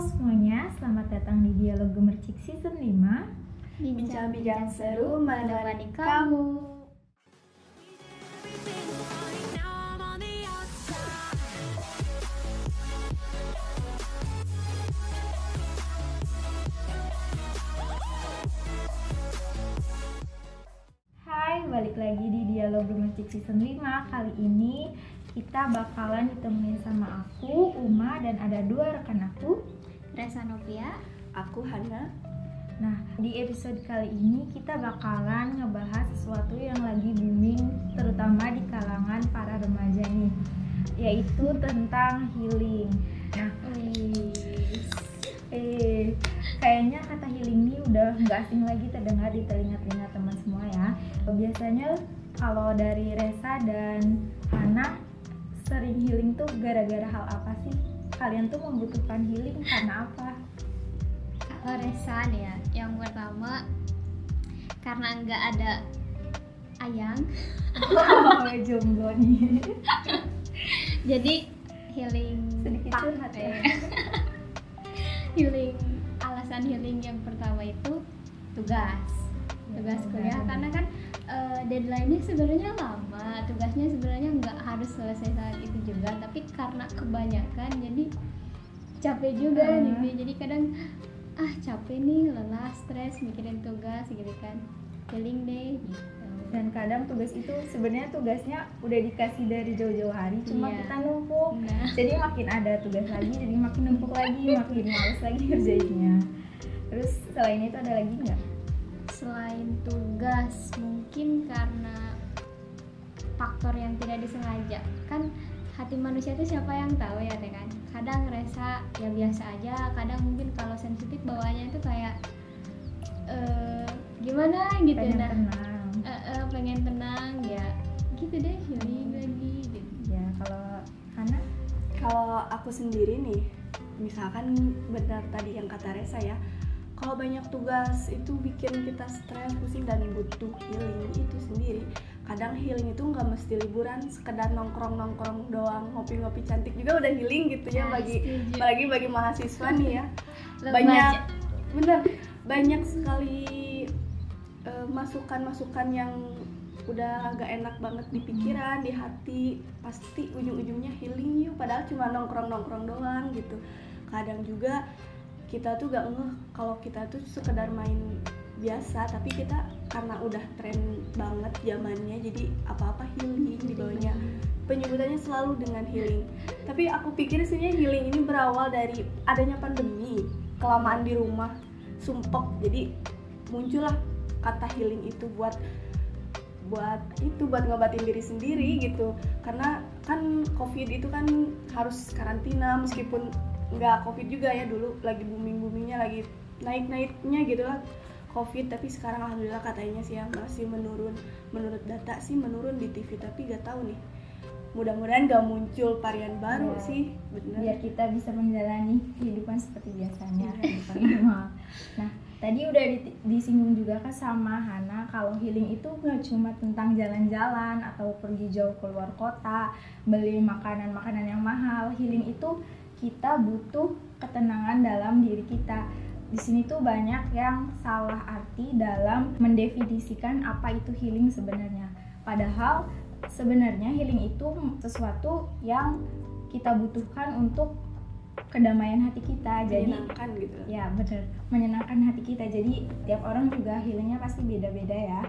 semuanya, selamat datang di Dialog Gemercik Season 5 Bincang-bincang seru menemani kamu. Hai, balik lagi di Dialog Gemercik Season 5 Kali ini kita bakalan ditemenin sama aku, Uma, dan ada dua rekan aku Novia Aku Hana. Nah, di episode kali ini kita bakalan ngebahas sesuatu yang lagi booming terutama di kalangan para remaja nih yaitu tentang healing. Nah, eh kayaknya kata healing ini udah nggak asing lagi terdengar di telinga-telinga teman semua ya. Biasanya kalau dari Resa dan Hana sering healing tuh gara-gara hal apa sih? Kalian tuh membutuhkan healing karena apa? Kalau Resa nih ya Yang pertama Karena nggak ada Ayang Oh, jomblo nih. Jadi healing Sedikit curhat ya. Healing Alasan healing yang pertama itu Tugas Tugas Ya, kuliah benar. Karena kan eh, deadline-nya sebenarnya lama Tugasnya sebenarnya nggak harus selesai saat itu juga Tapi karena kebanyakan jadi capek juga Hmm. nih jadi kadang ah capek nih lelah stres mikirin tugas gitu kan. Healing deh gitu. Dan kadang tugas itu sebenarnya tugasnya udah dikasih dari jauh-jauh hari cuma Iya. kita numpuk. Nah jadi makin ada tugas lagi jadi makin numpuk lagi makin males lagi kerjainnya terus selain itu ada lagi nggak selain tugas mungkin karena faktor yang tidak disengaja. Kan hati manusia itu siapa yang tahu ya teh kan? Kadang resa ya biasa aja kadang mungkin kalau sensitif bawaannya itu kayak eh gimana gitu pengen nah tenang. eh, eh, pengen tenang ya gitu deh healing lagi gitu. ya kalau Hana? Kalau aku sendiri nih, misalkan benar tadi yang kata Resa ya, kalau banyak tugas itu bikin kita stres, pusing dan butuh healing itu sendiri. Kadang healing itu nggak mesti liburan, sekedar nongkrong-nongkrong doang, ngopi-ngopi cantik juga udah healing gitu ya Nah, bagi apalagi bagi mahasiswa nih ya. Banyak bener banyak sekali eh, masukan-masukan yang udah agak enak banget di pikiran di hati. Pasti ujung-ujungnya healing yuk padahal cuma nongkrong-nongkrong doang gitu. Kadang juga kita tuh gak ngeh kalau kita tuh sekedar main biasa tapi kita karena udah tren banget zamannya jadi apa-apa healing di bawahnya. Penyebutannya selalu dengan healing. Tapi aku pikir sebenarnya healing ini berawal dari adanya pandemi kelamaan di rumah sumpek. Jadi muncullah kata healing itu buat buat itu buat ngobatin diri sendiri gitu. Karena kan covid itu kan harus karantina meskipun nggak covid juga ya dulu. Lagi booming boomingnya lagi naik naiknya gitu lah. Covid tapi sekarang alhamdulillah katanya sih ya masih menurun. Menurut data sih menurun di tv tapi gak tahu nih. Mudah-mudahan gak muncul varian baru Ya. sih. Bener. Biar kita bisa menjalani kehidupan seperti biasanya. Kehidupan normal. Nah, tadi udah di- disinggung juga kan sama Hana kalau healing itu nggak cuma tentang jalan-jalan atau pergi jauh keluar kota, beli makanan-makanan yang mahal. Healing itu kita butuh ketenangan dalam diri kita. Di sini tuh banyak yang salah arti dalam mendefinisikan apa itu healing sebenarnya. Padahal sebenarnya healing itu sesuatu yang kita butuhkan untuk kedamaian hati kita. Jadi menyenangkan gitu ya bener menyenangkan hati kita. Jadi tiap orang juga healingnya pasti beda-beda ya.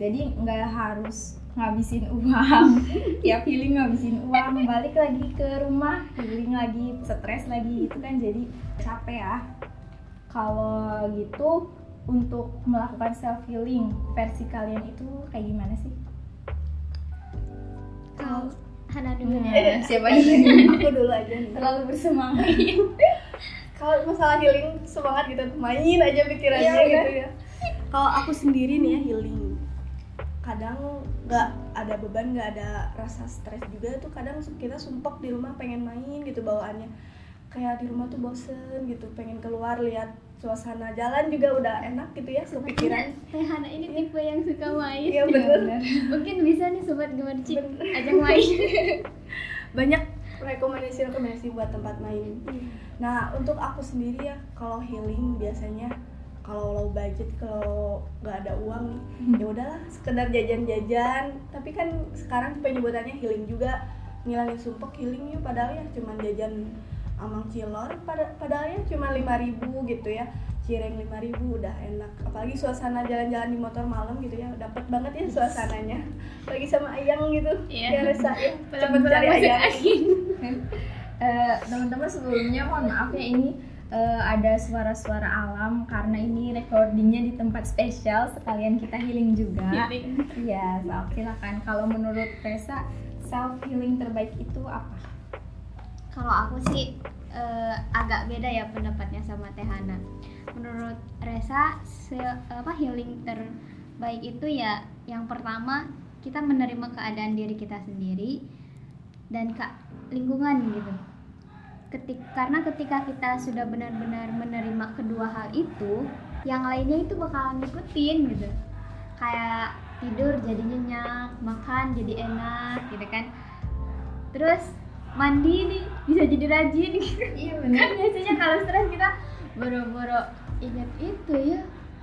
Jadi nggak harus ngabisin uang, tiap healing ngabisin uang, balik lagi ke rumah healing lagi, stres lagi itu kan jadi capek ya. Kalau gitu untuk melakukan self healing versi kalian itu kayak gimana sih? kalau Hana dulu ya siapa dulu? aku dulu aja nih Terlalu bersemangat. kalau masalah healing semangat gitu main aja pikirannya Iya, gitu ya kalau aku sendiri nih ya healing kadang nggak ada beban nggak ada rasa stres juga tuh kadang kita sumpek di rumah pengen main gitu bawaannya. Kayak di rumah tuh bosen gitu pengen keluar lihat suasana jalan juga udah enak gitu ya kepikiran Teh Hana ini tipe yang suka main. iya bener. Mungkin bisa nih sobat gemercik ajak main. Banyak rekomendasi rekomendasi buat tempat main. Nah untuk aku sendiri ya kalau healing biasanya kalau low budget kalau nggak ada uang ya udahlah sekedar jajan-jajan. Tapi kan sekarang penyebutannya healing juga. Ngilangin sumpek healing yuk padahal ya cuman jajan amang cilor pada padahal ya cuma 5000 gitu ya. Cireng 5000 udah enak. Apalagi suasana jalan-jalan di motor malam gitu ya. Dapat banget ya suasananya. Lagi sama ayang gitu. Iya. ya rasa ya. Cepet cari ayang. Eh, teman-teman sebelumnya mohon maaf ya ini eh, ada suara-suara alam karena ini recordingnya di tempat spesial sekalian kita healing juga. Healing. Iya, so, silakan. Kalau menurut Resa self healing terbaik itu apa? Kalau aku sih eh, agak beda ya pendapatnya sama Teh Hana. Menurut Resa, se- apa healing terbaik itu ya yang pertama kita menerima keadaan diri kita sendiri dan ke lingkungan gitu. Ketik, karena ketika kita sudah benar-benar menerima kedua hal itu, yang lainnya itu bakalan ngikutin gitu. Kayak tidur jadi nyenyak, makan jadi enak gitu kan. Terus mandi nih bisa jadi rajin gitu Iya kan biasanya kalau stres kita boro-boro ingat itu ya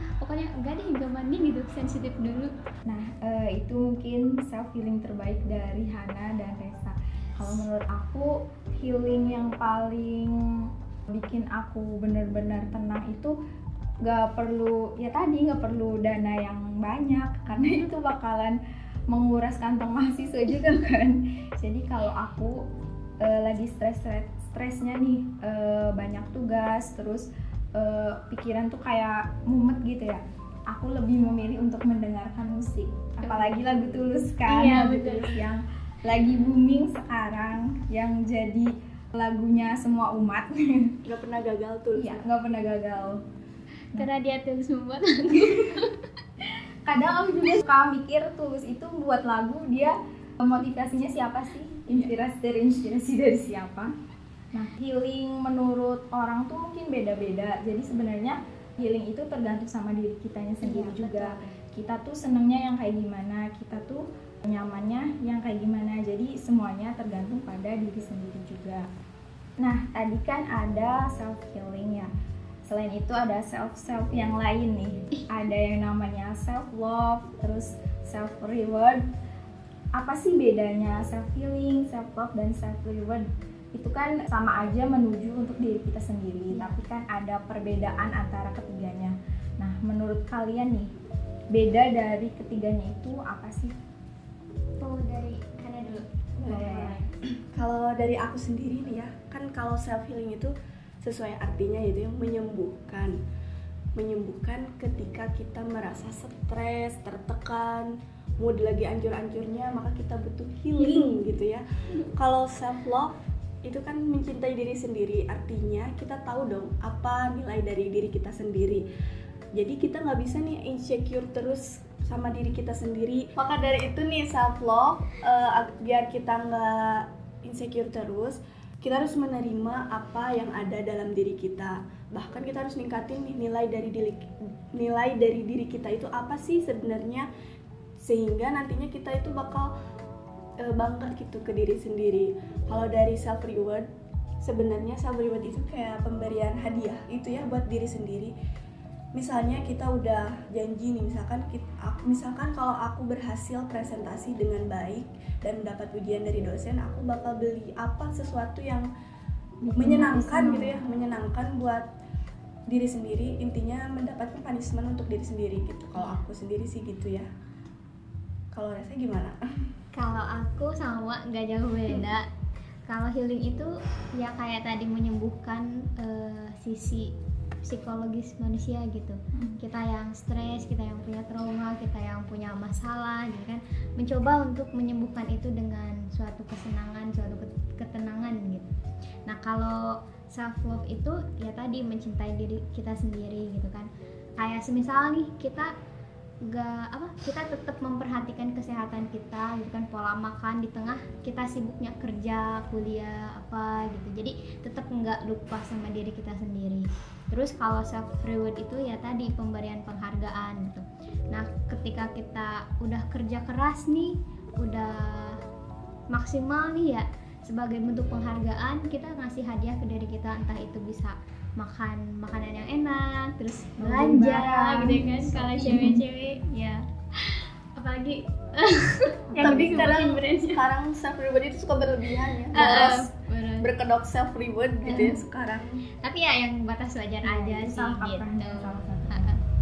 Ah, pokoknya enggak deh enggak mandi gitu sensitif dulu Nah, eh, itu mungkin self healing terbaik dari Hana dan Resa. Kalau menurut aku healing yang paling bikin aku benar-benar tenang itu nggak perlu ya tadi nggak perlu dana yang banyak karena itu bakalan menguras kantong mahasiswa juga kan. Jadi kalau aku eh, lagi stres stresnya nih eh, banyak tugas terus eh, pikiran tuh kayak mumet gitu ya aku lebih memilih untuk mendengarkan musik apalagi lagu tulus kan Iya, lagu betul. Tulus yang lagi booming sekarang yang jadi lagunya semua umat. Nggak pernah gagal tuh. Iya nggak pernah gagal. Karena dia tulis membuat kadang aku juga suka mikir tulus itu buat lagu dia motivasinya siapa sih? Inspirasi dari inspirasi dari siapa? Nah healing menurut orang tuh mungkin beda-beda. Jadi sebenarnya healing itu tergantung sama diri kitanya sendiri Iya, juga. betul. kita tuh senengnya yang kayak gimana kita tuh nyamannya yang kayak gimana. Jadi semuanya tergantung pada diri sendiri juga. Nah tadi kan ada self healing ya. Selain itu ada self self yang lain nih. Ada yang namanya self love terus self reward apa sih bedanya self healing self love dan self reward itu kan sama aja menuju untuk diri kita sendiri tapi kan ada perbedaan antara ketiganya. Nah menurut kalian nih beda dari ketiganya itu apa sih dari Hana dulu? Boleh. kalau dari aku sendiri nih ya kan kalau self healing itu sesuai artinya yaitu yang menyembuhkan. Menyembuhkan ketika kita merasa stres tertekan mood lagi anjur-anjurnya maka kita butuh healing gitu ya. Kalau self love itu kan mencintai diri sendiri. Artinya kita tahu dong apa nilai dari diri kita sendiri. Jadi kita nggak bisa nih insecure terus sama diri kita sendiri. Maka dari itu nih self love biar kita nggak insecure terus kita harus menerima apa yang ada dalam diri kita. Bahkan kita harus ningkatin nilai dari diri nilai dari diri kita itu apa sih sebenarnya sehingga nantinya kita itu bakal eh, bangga gitu ke diri sendiri. Kalau dari self reward sebenarnya self reward itu kayak pemberian hadiah itu ya buat diri sendiri misalnya kita udah janji nih misalkan kita, misalkan kalau aku berhasil presentasi dengan baik dan mendapat pujian dari dosen aku bakal beli apa sesuatu yang menyenangkan gitu ya menyenangkan buat diri sendiri intinya mendapatkan punishment untuk diri sendiri gitu. Kalau aku sendiri sih gitu ya. Kalau Resa gimana? Kalau aku sama nggak jauh beda. Kalau healing itu ya kayak tadi menyembuhkan eh, sisi psikologis manusia gitu. Kita yang stres kita yang punya trauma kita yang punya masalah gitu kan? Mencoba untuk menyembuhkan itu dengan suatu kesenangan suatu ket- ketenangan gitu. Nah kalau self love itu ya tadi mencintai diri kita sendiri gitu kan. Kayak semisal nih kita gak apa kita tetap memperhatikan kesehatan kita gitu kan pola makan di tengah kita sibuknya kerja kuliah apa gitu. Jadi tetap nggak lupa sama diri kita sendiri. Terus kalau self reward itu ya tadi pemberian penghargaan gitu. Nah ketika kita udah kerja keras nih udah maksimal nih ya sebagai bentuk penghargaan kita ngasih hadiah ke diri kita entah itu bisa makan makanan yang enak terus belanja gitu kan kalau shopping. cewek-cewek ya. Apalagi. Yang tapi brandnya. sekarang self reward itu suka berlebihan ya. Boros bener. berkedok self reward gitu ya sekarang. Tapi ya yang batas wajar Iya, aja sih gitu.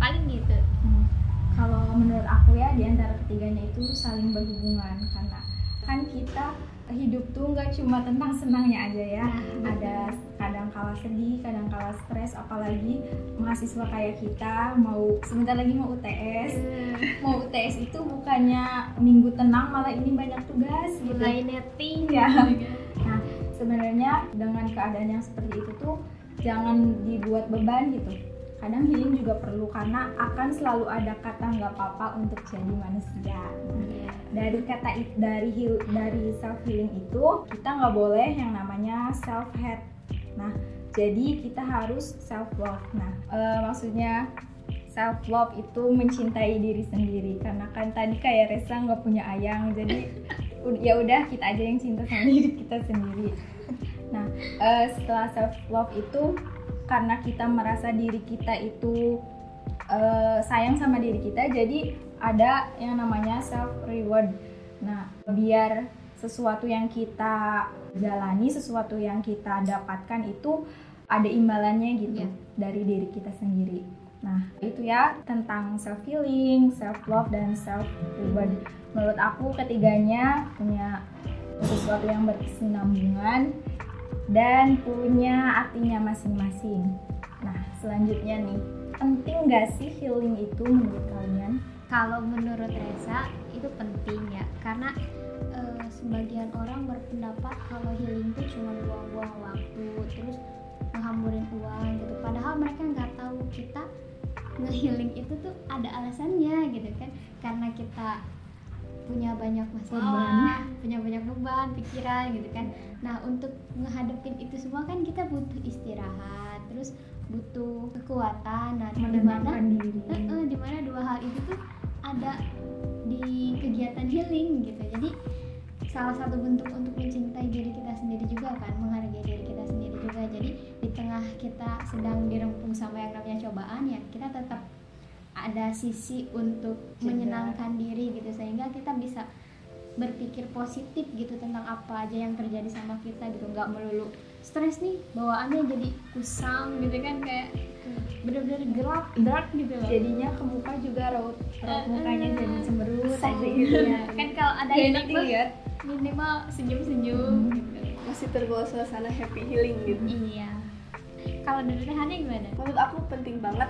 paling gitu. Hmm. Kalau menurut aku ya di antara ketiganya itu saling berhubungan karena kan kita hidup tuh nggak cuma tentang senangnya aja ya. Nah, Ada kadang kala sedih, kadang kala stres, apalagi mahasiswa kayak kita mau sebentar lagi mau UTS. Mau UTS itu bukannya minggu tenang malah ini banyak tugas gitu. mulai netting Ya. Nah, sebenarnya dengan keadaan yang seperti itu tuh jangan dibuat beban gitu. Kadang healing juga perlu karena akan selalu ada kata nggak apa-apa untuk jadi manusia. Iya. Dari kata dari heal, dari self healing itu kita nggak boleh yang namanya self hate. Nah, jadi kita harus self love. Nah, eh, maksudnya self love itu mencintai diri sendiri karena kan tadi kayak Resa nggak punya ayang jadi ya udah kita aja yang cinta sama diri kita sendiri nah eh, setelah self love itu karena kita merasa diri kita itu eh, sayang sama diri kita jadi ada yang namanya self reward nah biar sesuatu yang kita jalani sesuatu yang kita dapatkan itu ada imbalannya gitu Iya. dari diri kita sendiri Nah, itu ya tentang self healing, self love dan self reward. Menurut aku ketiganya punya sesuatu yang berkesinambungan dan punya artinya masing-masing. Nah, selanjutnya nih, penting nggak sih healing itu menurut kalian? kalau menurut Reza itu penting ya karena eh, sebagian orang berpendapat kalau healing itu cuma buang-buang waktu terus menghamburin uang gitu padahal mereka nggak tahu kita ngehealing itu tuh ada alasannya gitu kan karena kita punya banyak masalah punya banyak beban pikiran gitu kan. Nah untuk menghadapin itu semua kan kita butuh istirahat terus butuh kekuatan. Nah di mana diri. Heeh, di mana dua hal itu tuh ada di kegiatan healing gitu. Jadi salah satu bentuk untuk mencintai diri kita sendiri juga kan menghargai diri kita sendiri juga. Jadi di tengah kita sedang dirempung sama yang namanya cobaan ya kita tetap ada sisi untuk Jeda. menyenangkan diri gitu sehingga kita bisa berpikir positif gitu tentang apa aja yang terjadi sama kita gitu. Nggak melulu stres nih bawaannya jadi kusam gitu kan kayak bener-bener gelap dark gitu loh. Jadinya ke muka juga raut, raut mukanya Eh, jadi cemberut aja gitu ya. Kan kalau ada yang dilihat. minimal senyum-senyum Hmm. gitu. Masih terbawa suasana happy healing gitu. Iya. Kalau dari Rehana gimana? Menurut aku penting banget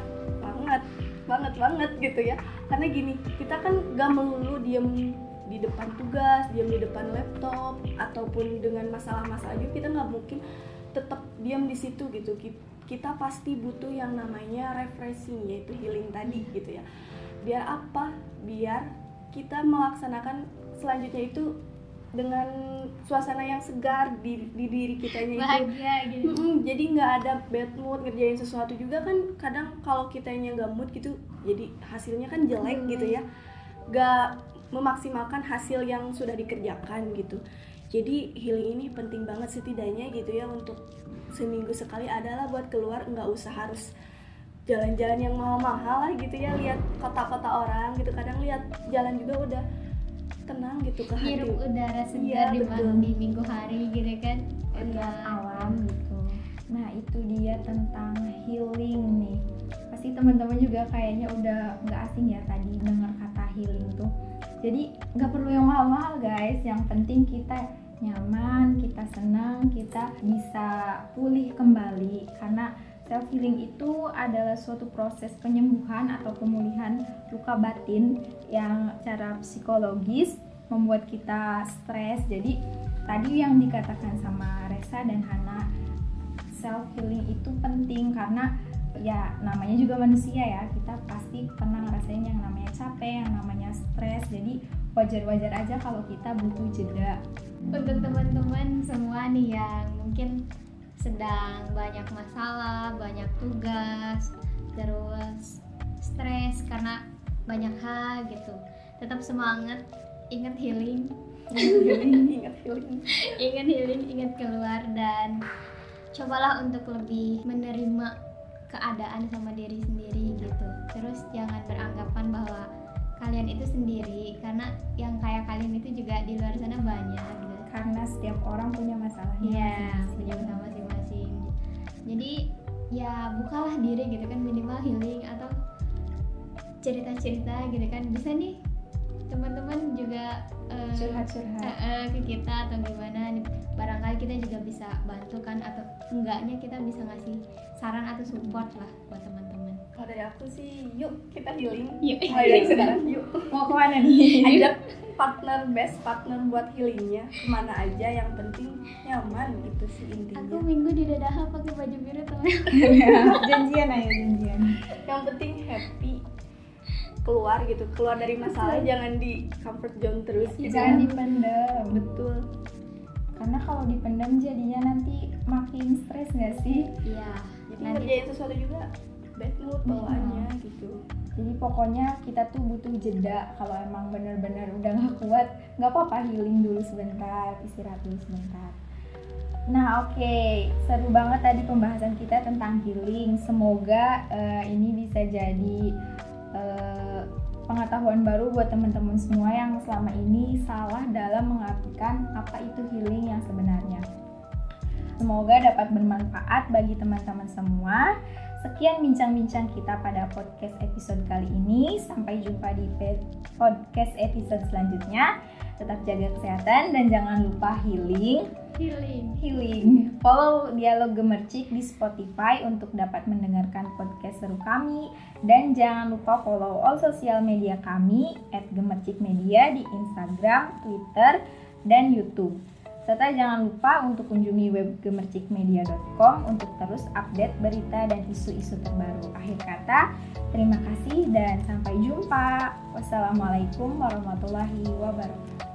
banget banget banget gitu ya. Karena gini kita kan gak melulu diem di depan tugas diem di depan laptop ataupun dengan masalah-masalah juga kita nggak mungkin tetap diam di situ gitu. Ki- kita pasti butuh yang namanya refreshing yaitu healing tadi gitu ya. Biar apa? Biar kita melaksanakan selanjutnya itu dengan suasana yang segar di, di diri kitanya itu. Bahagia gitu. Mm-mm, jadi nggak ada bad mood ngerjain sesuatu juga kan kadang kalau kitanya nggak mood gitu jadi hasilnya kan jelek gitu ya. Nggak memaksimalkan hasil yang sudah dikerjakan gitu. Jadi healing ini penting banget setidaknya gitu ya untuk seminggu sekali adalah buat keluar nggak usah harus jalan-jalan yang mahal-mahal lah gitu ya. Lihat kota-kota orang gitu kadang lihat jalan juga udah tenang gitu ke hirup udara segar di, betul. di minggu hari gitu kan Udah. alam gitu. Nah itu dia tentang healing nih. Pasti teman-teman juga kayaknya udah nggak asing ya tadi dengar kata healing tuh. Jadi nggak perlu yang mahal-mahal guys. Yang penting kita nyaman, kita senang, kita bisa pulih kembali. Karena self healing itu adalah suatu proses penyembuhan atau pemulihan luka batin yang secara psikologis membuat kita stres. Jadi tadi yang dikatakan sama Resa dan Hana self healing itu penting karena ya namanya juga manusia ya. Kita pasti pernah ngerasain yang namanya capek yang namanya stres. Jadi wajar-wajar aja kalau kita butuh jeda. Untuk teman-teman semua nih yang mungkin sedang banyak masalah, banyak tugas, terus stres karena banyak hal gitu. Tetap semangat, ingat healing. ingat healing ingat healing ingat keluar dan cobalah untuk lebih menerima keadaan sama diri sendiri gitu terus jangan beranggapan bahwa kalian itu sendiri karena yang kayak kalian itu juga di luar sana banyak gitu karena setiap orang punya masalahnya Iya, punya usaha masing-masing. Jadi ya bukalah diri gitu kan minimal healing atau cerita-cerita gitu kan bisa nih teman-teman juga eh, curhat-curhat eh, ke kita atau gimana nih. barangkali kita juga bisa bantu kan atau enggaknya kita bisa ngasih saran atau support lah buat teman-teman. Kalau dari aku sih yuk kita healing. Yuk. mulai dari sekarang yuk. Mau ke mana nih? Ajak partner best partner buat healingnya. Ke mana aja yang penting nyaman gitu sih Aku intinya minggu di Dadaha pakai baju biru teman. janjian ayo janjian. Yang penting happy keluar gitu. Keluar dari masalah jangan di comfort zone terus gitu. Jangan dipendam. Betul. Karena kalau dipendam jadinya nanti makin stres nggak sih? Iya. jadi Nanti ngerjain sesuatu juga bad mood bawaannya gitu. Jadi pokoknya kita tuh butuh jeda kalau emang bener-bener udah nggak kuat nggak apa-apa healing dulu sebentar istirahat dulu sebentar. Nah oke seru banget tadi pembahasan kita tentang healing. Semoga eh, ini bisa jadi eh, pengetahuan baru buat teman-teman semua yang selama ini salah dalam mengartikan apa itu healing yang sebenarnya. Semoga dapat bermanfaat bagi teman-teman semua. Sekian bincang-bincang kita pada podcast episode kali ini. Sampai jumpa di podcast episode selanjutnya. Tetap jaga kesehatan dan jangan lupa healing. healing. Healing. Follow Dialog Gemercik di Spotify untuk dapat mendengarkan podcast seru kami dan jangan lupa follow all sosial media kami @gemercikmedia di Instagram, Twitter, dan YouTube. Serta jangan lupa untuk kunjungi web gemercikmedia.com untuk terus update berita dan isu-isu terbaru. Akhir kata, terima kasih dan sampai jumpa. Wassalamualaikum warahmatullahi wabarakatuh.